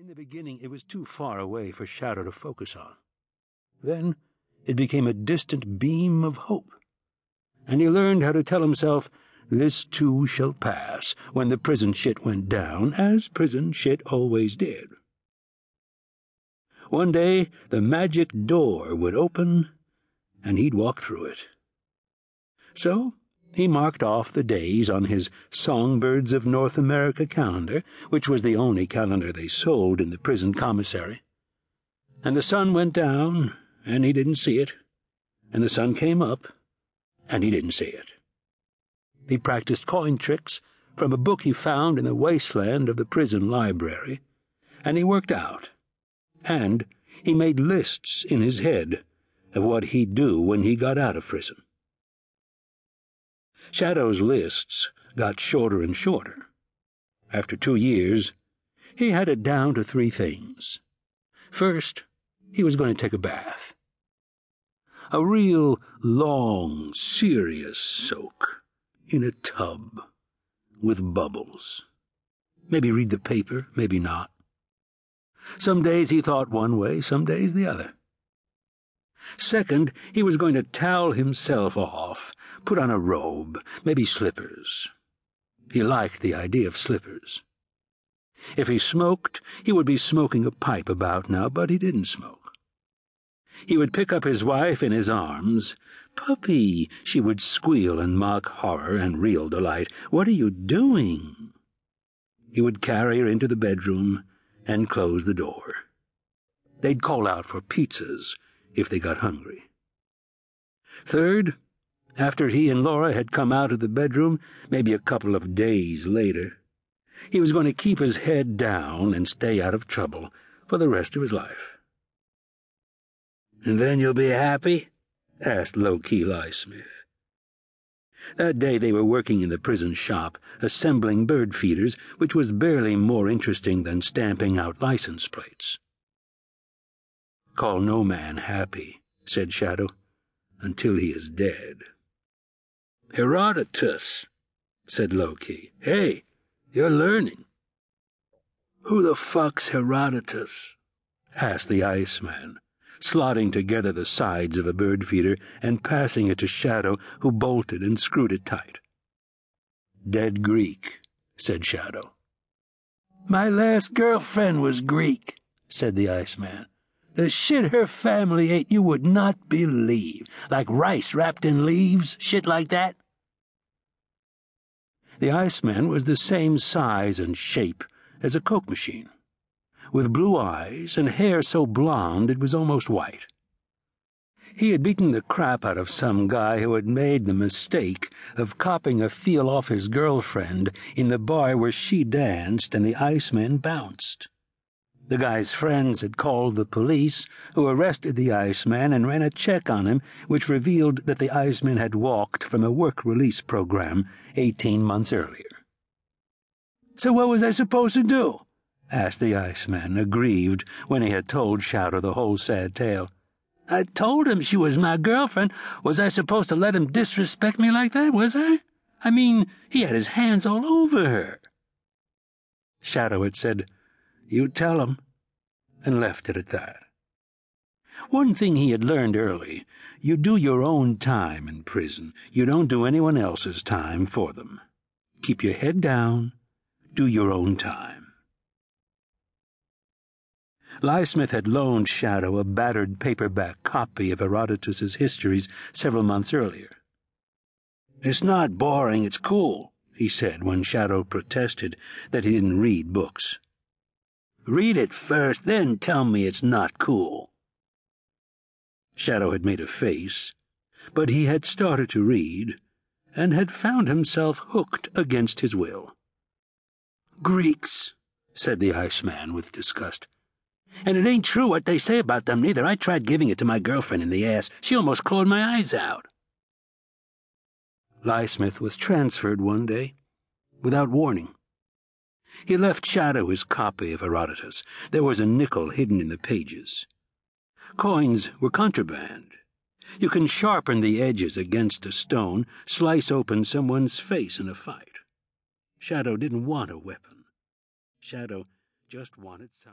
In the beginning, it was too far away for Shadow to focus on. Then it became a distant beam of hope, and he learned how to tell himself, This too shall pass, when the prison shit went down, as prison shit always did. One day, the magic door would open, and he'd walk through it. So he marked off the days on his Songbirds of North America calendar, which was the only calendar they sold in the prison commissary. And the sun went down, and he didn't see it. And the sun came up, and he didn't see it. He practiced coin tricks from a book he found in the wasteland of the prison library, and he worked out. And he made lists in his head of what he'd do when he got out of prison. Shadow's lists got shorter and shorter. After two years, he had it down to three things. First, he was going to take a bath. A real long, serious soak in a tub with bubbles. Maybe read the paper, maybe not. Some days he thought one way, some days the other. Second, he was going to towel himself off, put on a robe, maybe slippers. He liked the idea of slippers. If he smoked, he would be smoking a pipe about now, but he didn't smoke. He would pick up his wife in his arms. Puppy, she would squeal in mock horror and real delight. What are you doing? He would carry her into the bedroom and close the door. They'd call out for pizzas if they got hungry. Third, after he and Laura had come out of the bedroom, maybe a couple of days later, he was going to keep his head down and stay out of trouble for the rest of his life. And then you'll be happy? asked low-key Smith. That day they were working in the prison shop, assembling bird feeders, which was barely more interesting than stamping out license plates. Call no man happy, said Shadow, until he is dead. Herodotus, said Low Key. Hey, you're learning. Who the fuck's Herodotus? asked the Iceman, slotting together the sides of a bird feeder and passing it to Shadow, who bolted and screwed it tight. Dead Greek, said Shadow. My last girlfriend was Greek, said the Iceman. The shit her family ate you would not believe. Like rice wrapped in leaves, shit like that. The Iceman was the same size and shape as a Coke machine, with blue eyes and hair so blond it was almost white. He had beaten the crap out of some guy who had made the mistake of copping a feel off his girlfriend in the bar where she danced and the Iceman bounced. The guy's friends had called the police, who arrested the Iceman and ran a check on him, which revealed that the Iceman had walked from a work release program 18 months earlier. So what was I supposed to do? asked the Iceman, aggrieved when he had told Shadow the whole sad tale. I told him she was my girlfriend. Was I supposed to let him disrespect me like that, was I? I mean, he had his hands all over her. Shadow had said, you tell him, and left it at that. One thing he had learned early you do your own time in prison. You don't do anyone else's time for them. Keep your head down, do your own time. Smith had loaned Shadow a battered paperback copy of Herodotus's histories several months earlier. It's not boring, it's cool, he said when Shadow protested that he didn't read books. Read it first, then tell me it's not cool. Shadow had made a face, but he had started to read, and had found himself hooked against his will. Greeks, said the Iceman with disgust. And it ain't true what they say about them, neither. I tried giving it to my girlfriend in the ass. She almost clawed my eyes out. Lyesmith was transferred one day, without warning. He left Shadow his copy of Herodotus. There was a nickel hidden in the pages. Coins were contraband. You can sharpen the edges against a stone, slice open someone's face in a fight. Shadow didn't want a weapon. Shadow just wanted some.